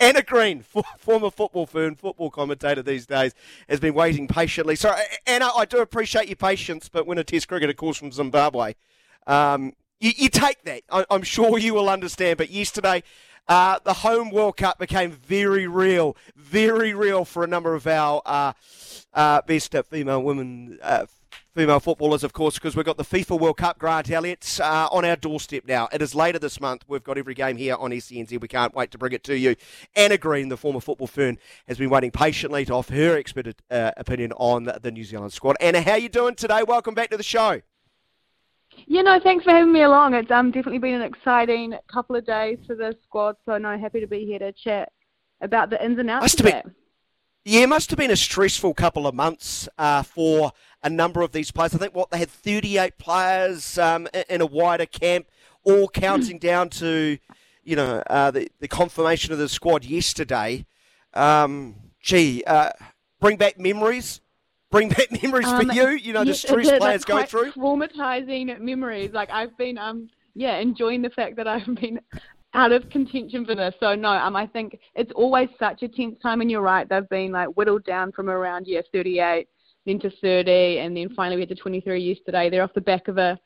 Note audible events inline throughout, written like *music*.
Anna Green, *laughs* former football fern, football commentator these days, has been waiting patiently. So, Anna, I do appreciate your patience, but when a Test cricket, of course, from Zimbabwe, um, you, you, take that. I, am sure you will understand. But yesterday, uh, the home World Cup became very real, very real for a number of our uh, uh, best female women uh, female footballers, of course, because we've got the FIFA World Cup, Grant Elliott, uh, on our doorstep now. It is later this month. We've got every game here on SENZ. We can't wait to bring it to you. Anna Green, the former football fern, has been waiting patiently to offer her expert uh, opinion on the New Zealand squad. Anna, how are you doing today? Welcome back to the show. Yeah, no, thanks for having me along. It's um, definitely been an exciting couple of days for the squad, so no, happy to be here to chat about the ins and outs must of been, Yeah, it must have been a stressful couple of months uh, for a number of these players. I think what they had 38 players um, in a wider camp, all counting down to, you know, uh, the the confirmation of the squad yesterday. Um, gee, uh, bring back memories. Bring back *laughs* memories um, for you. You know, yes, the stress players go through. Traumatizing memories. Like I've been, um, yeah, enjoying the fact that I've *laughs* been out of contention for this. So no, um, I think it's always such a tense time, and you're right. They've been like whittled down from around year 38 then to 30, and then finally we had to 23 yesterday. They're off the back of a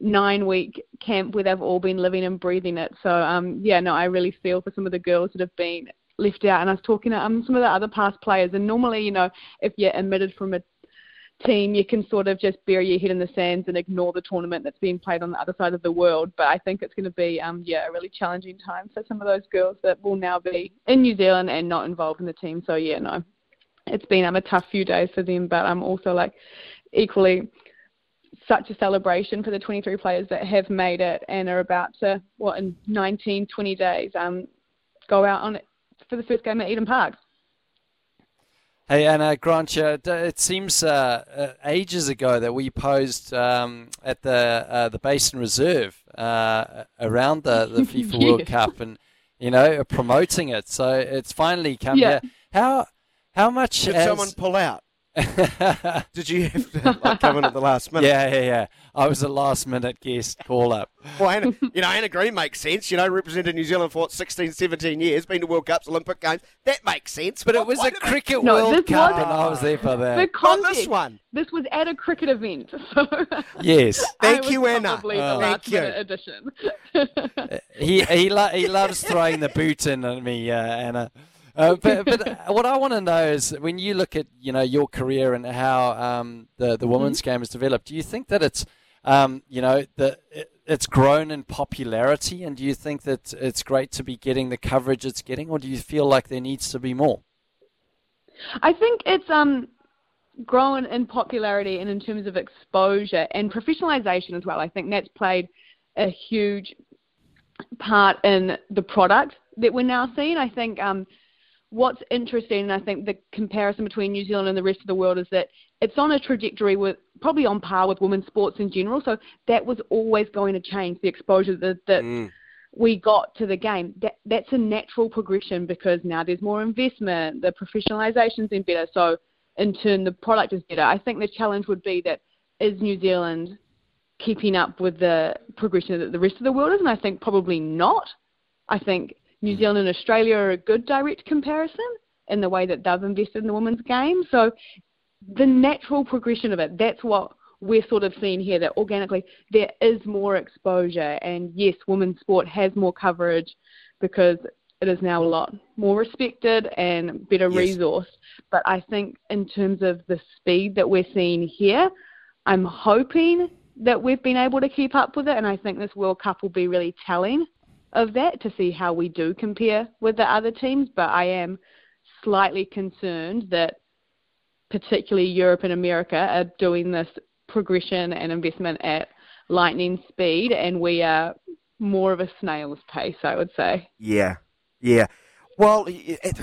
nine week camp where they've all been living and breathing it. So um, yeah, no, I really feel for some of the girls that have been left out. And I was talking to um, some of the other past players, and normally, you know, if you're omitted from a team, you can sort of just bury your head in the sands and ignore the tournament that's being played on the other side of the world. But I think it's going to be, um, yeah, a really challenging time for some of those girls that will now be in New Zealand and not involved in the team. So yeah, no, it's been um, a tough few days for them, but I'm also like equally such a celebration for the 23 players that have made it and are about to, what, in 19, 20 days, um, go out on it for the first game at Eden Park. Hey, Anna Grant, it seems uh, uh, ages ago that we posed um, at the uh, the Basin Reserve uh, around the, the *laughs* FIFA yes. World Cup and, you know, promoting it. So it's finally come yeah. here. How how much? Did someone pull out? *laughs* Did you have to like, come in at the last minute? Yeah, yeah, yeah. I was a last minute guest call up. Well, Anna, you know, Anna Green makes sense. You know, represented New Zealand for what, 16, 17 years, been to World Cups, Olympic Games. That makes sense. But it was a cricket no, World Cup, and I was there for that. The context, this one. This was at a cricket event. *laughs* So yes. Thank you, Anna. Oh. Thank you. Edition. he he, lo- he loves throwing the boot in on me, uh, Anna. Uh, but, but what I want to know is when you look at you know your career and how um, the the women's mm-hmm. game has developed, do you think that it's um, you know the it, it's grown in popularity, and do you think that it's great to be getting the coverage it's getting, or do you feel like there needs to be more? I think it's um grown in popularity and in terms of exposure and professionalization as well. I think that's played a huge part in the product that we're now seeing. I think um, what's interesting, and I think the comparison between New Zealand and the rest of the world is that it's on a trajectory with probably on par with women's sports in general. So that was always going to change the exposure that, that mm. we got to the game. That that's a natural progression because now there's more investment, the professionalization's been better. So in turn, the product is better. I think the challenge would be that is New Zealand keeping up with the progression that the rest of the world is, and I think probably not. I think New mm. Zealand and Australia are a good direct comparison in the way that they've invested in the women's game. So the natural progression of it, that's what we're sort of seeing here, that organically there is more exposure. And yes, women's sport has more coverage because it is now a lot more respected and better yes. resourced. But I think in terms of the speed that we're seeing here, I'm hoping that we've been able to keep up with it. And I think this World Cup will be really telling of that to see how we do compare with the other teams, but I am slightly concerned that particularly Europe and America are doing this progression and investment at lightning speed, and we are more of a snail's pace, I would say. Yeah, yeah. Well, it,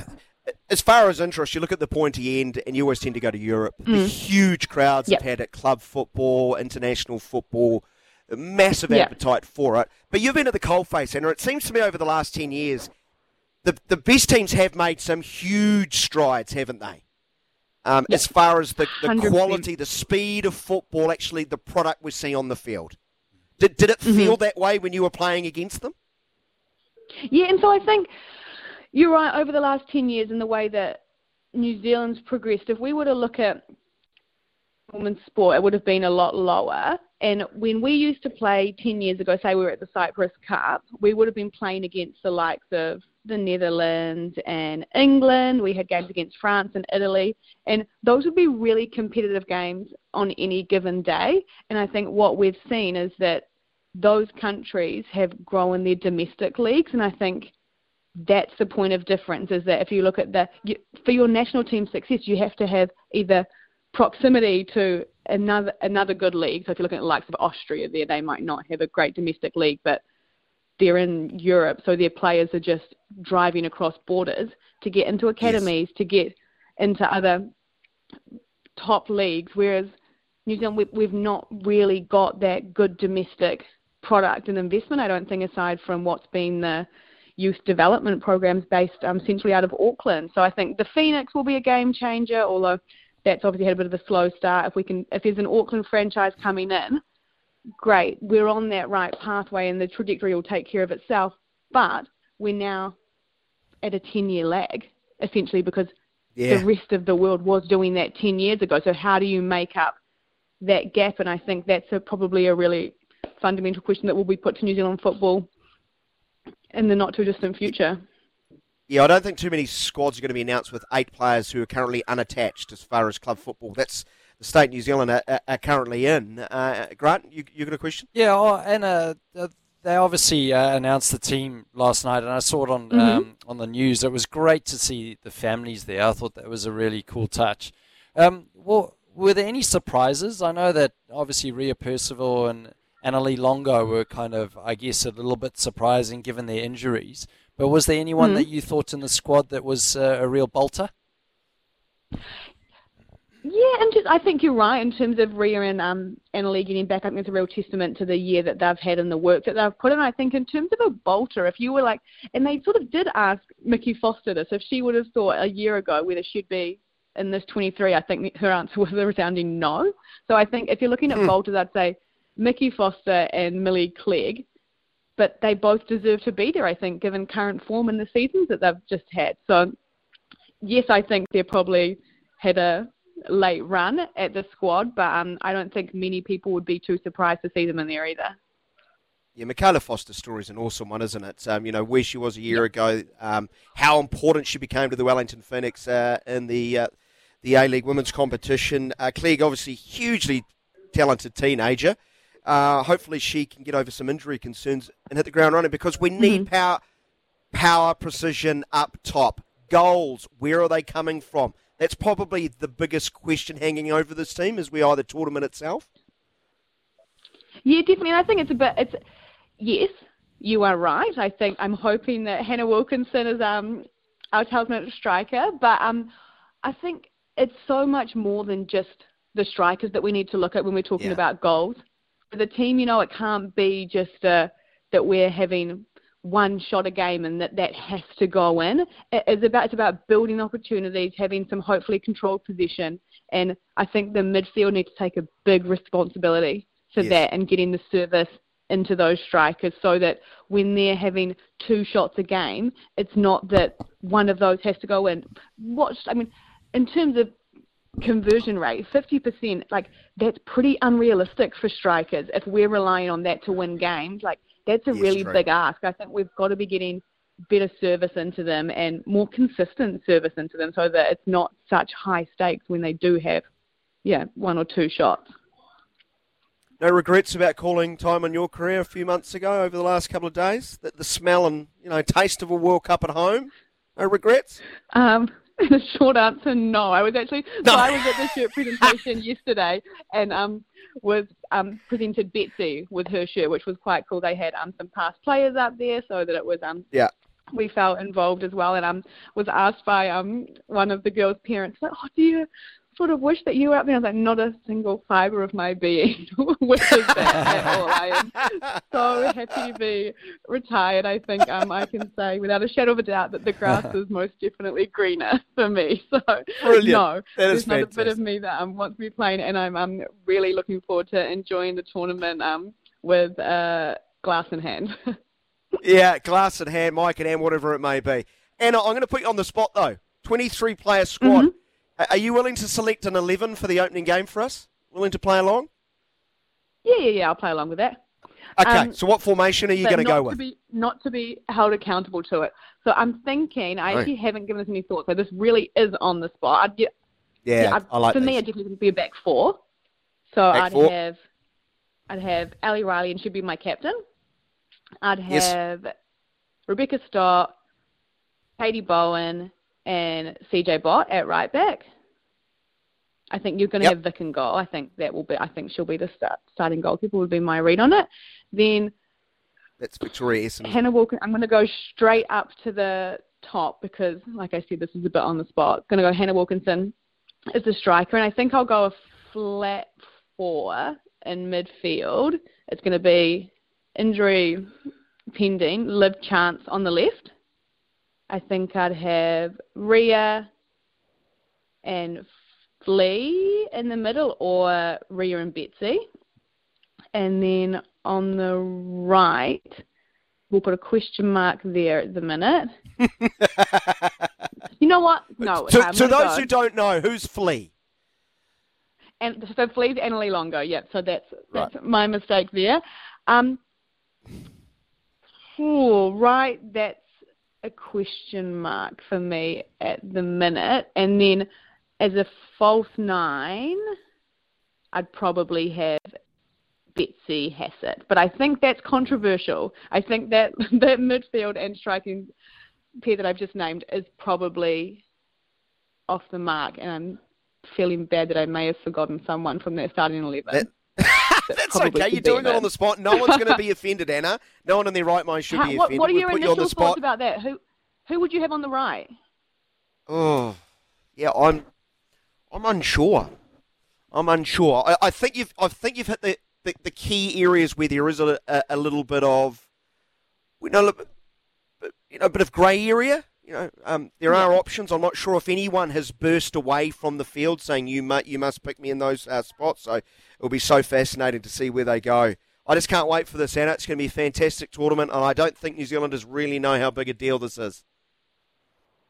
as far as interest, you look at the pointy end, and you always tend to go to Europe. Mm. The huge crowds yep. have had at club football, international football massive yeah. appetite for it. But you've been at the coalface, and it seems to me over the last 10 years, the, the best teams have made some huge strides, haven't they? Um, yeah. As far as the, the quality, the speed of football, actually the product we see on the field. Did, did it feel mm-hmm. that way when you were playing against them? Yeah, and so I think you're right. Over the last ten years, in the way that New Zealand's progressed, if we were to look at women's sport, it would have been a lot lower. And when we used to play 10 years ago, say we were at the Cyprus Cup, we would have been playing against the likes of the Netherlands and England. We had games against France and Italy. And those would be really competitive games on any given day. And I think what we've seen is that those countries have grown their domestic leagues. And I think that's the point of difference is that if you look at the, for your national team success, you have to have either proximity to another another good league. So if you're looking at the likes of Austria, there they might not have a great domestic league, but they're in Europe, so their players are just driving across borders to get into academies, yes. to get into other top leagues. Whereas New Zealand, we, we've not really got that good domestic product and investment. I don't think, aside from what's been the youth development programs based um, centrally out of Auckland. So I think the Phoenix will be a game changer, although that's obviously had a bit of a slow start. If we can, if there's an Auckland franchise coming in, great, we're on that right pathway, and the trajectory will take care of itself. But we're now at a 10-year lag, essentially, because yeah. the rest of the world was doing that 10 years ago. So how do you make up that gap? And I think that's a, probably a really fundamental question that will be put to New Zealand football in the not too distant future. Yeah, I don't think too many squads are going to be announced with eight players who are currently unattached as far as club football. That's the state New Zealand are, are currently in. Uh, Grant, you you got a question? Yeah, oh, and uh, they obviously uh, announced the team last night, and I saw it on mm-hmm. um, on the news. It was great to see the families there. I thought that was a really cool touch. Um, well, were there any surprises? I know that obviously Ria Percival and Annalise Longo were kind of, I guess, a little bit surprising given their injuries. But was there anyone mm-hmm. that you thought in the squad that was uh, a real bolter? Yeah, and just I think you're right in terms of Ria and um, Annalise getting back. I think it's a real testament to the year that they've had and the work that they've put in. I think in terms of a bolter, if you were like, and they sort of did ask Mickey Foster this, if she would have thought a year ago whether she'd be in this 23, I think her answer *laughs* was a resounding no. So I think if you're looking at hmm. bolters, I'd say Mickey Foster and Millie Clegg but they both deserve to be there, I think, given current form in the seasons that they've just had. So, yes, I think they probably had a late run at the squad, but um, I don't think many people would be too surprised to see them in there either. Yeah, Michaela Foster's story is an awesome one, isn't it? Um, you know, where she was a year ago, um, how important she became to the Wellington Phoenix uh, in the uh, the A League women's competition. Uh, Clegg, obviously, hugely talented teenager. Uh, hopefully, she can get over some injury concerns and hit the ground running because we need mm-hmm. power, power, precision up top. Goals, where are they coming from? That's probably the biggest question hanging over this team as we are the tournament itself. Yeah, definitely. I think it's a bit. It's yes, you are right. I think I'm hoping that Hannah Wilkinson is um our talisman striker, but um I think it's so much more than just the strikers that we need to look at when we're talking yeah. about goals for the team, you know, it can't be just uh, that we're having one shot a game and that that has to go in. It's about it's about building opportunities, having some hopefully controlled position, and I think the midfield needs to take a big responsibility for yes. that and getting the service into those strikers so that when they're having two shots a game, it's not that one of those has to go in. Watch, I mean, in terms of conversion rate, 50%, like that's pretty unrealistic for strikers if we're relying on that to win games. Like that's a yes, really true. big ask. I think we've got to be getting better service into them and more consistent service into them so that it's not such high stakes when they do have, yeah, one or two shots. No regrets about calling time on your career a few months ago over the last couple of days? That the smell and you know taste of a World Cup at home? No regrets? Um, *laughs* short answer, no. I was actually no. so I was at the shirt presentation *laughs* yesterday and um was um presented Betsy with her shirt, which was quite cool. They had um some past players up there, so that it was um yeah we felt involved as well and um was asked by um one of the girls' parents like, Oh, do you sort of wish that you were up there. I was like, not a single fibre of my being *laughs* wishes that at all. I am so happy to be retired. I think um, I can say without a shadow of a doubt that the grass *laughs* is most definitely greener for me. *laughs* So Brilliant. no, there's fantastic. not a bit of me that um, wants to be playing, and I'm um, really looking forward to enjoying the tournament um, with uh, glass in hand. yeah, glass in hand, Mike and Ann, whatever it may be. Anna, I'm going to put you on the spot though. 23 player squad. Mm-hmm. Are you willing to select an 11 for the opening game for us? Willing to play along? Yeah, yeah, yeah. I'll play along with that. Okay, Um, so what formation are you going to go with? Be, not to be held accountable to it. So I'm thinking. I actually haven't given this any thought. So this really is on the spot. I'd get, yeah, I'd- I like For me, these. it definitely would be a back four. So Back I'd four. have, I'd have Ali Riley and she'd be my captain. I'd Yes. have Rebecca Stott, Katie Bowen, and CJ Bott at right back. I think you're going to Yep. have Vic and goal. I think that will be. I think she'll be the start, starting goalkeeper. Would be my read on it. Then That's Victoria Esson. Hannah Wilkin. I'm going to go straight up to the top because, like I said, this is a bit on the spot. Going to go Hannah Wilkinson as the striker, and I think I'll go a flat four in midfield. It's going to be injury pending, Liv Chance on the left. I think I'd have Ria and Flea in the middle, or Ria and Betsy. And then on the right, we'll put a question mark there at the minute. *laughs* You know what? No. to to those go. who don't know, who's Flea? and so Flea's Annalie Longo. Yep. So that's that's my mistake there. Um. Oh, right. That's a question mark for me at the minute. And then as a false nine, I'd probably have Betsy Hassett. But I think that's controversial. I think that *laughs* that midfield and striking pair that I've just named is probably off the mark, and I'm feeling bad that I may have forgotten someone from that starting eleven. That- That *laughs* That's okay. You're doing it on the spot. No one's going to be offended, Anna. No one in their right mind should How- be what, offended. what are we your put you on the initial spot. thoughts about that? Who who would you have on the right? Oh, yeah, I'm, I'm unsure. I'm unsure. I, I think you've, I think you've hit the, the, the key areas where there is a, a, a little bit of, you know, a little bit- you know, a bit of grey area. You know, um, there are options. I'm not sure if anyone has burst away from the field saying you mu- you must pick me in those uh, spots. So it'll be so fascinating to see where they go. I just can't wait for this, Anna. It's going to be a fantastic tournament, and I don't think New Zealanders really know how big a deal this is.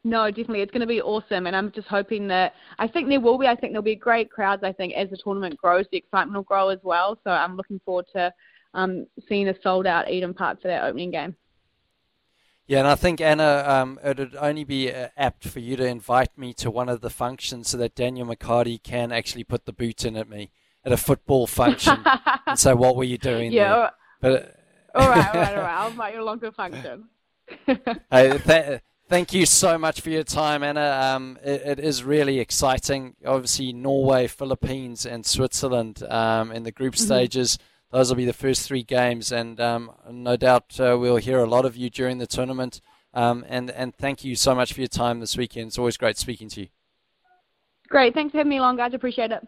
No, definitely, it's going to be awesome, and I'm just hoping that I think there will be. I think there'll be great crowds. I think as the tournament grows, the excitement will grow as well. So I'm looking forward to um, seeing a sold out Eden Park for that opening game. Yeah, and I think Anna, um, it would only be uh, apt for you to invite me to one of the functions so that Daniel McCarty can actually put the boot in at me at a football function *laughs* and say, "What were you doing?" yeah, there? But all right, all right, all right. *laughs* I'll invite you along to the function. *laughs* Hey, th- thank you so much for your time, Anna. Um, it, it is really exciting. Obviously, Norway, Philippines, and Switzerland um, in the group stages. Those will be the first three games, and um, no doubt uh, we'll hear a lot of you during the tournament. Um, and and thank you so much for your time this weekend. It's always great speaking to you. Great, thanks for having me along, guys. Appreciate it.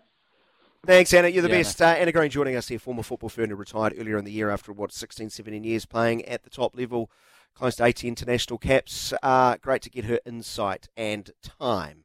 Thanks, Anna. You're the Yeah, best. Uh, Anna Green joining us here, former football fern who retired earlier in the year after, what, 16, 17 years playing at the top level, close to 80 international caps. Uh, great to get her insight and time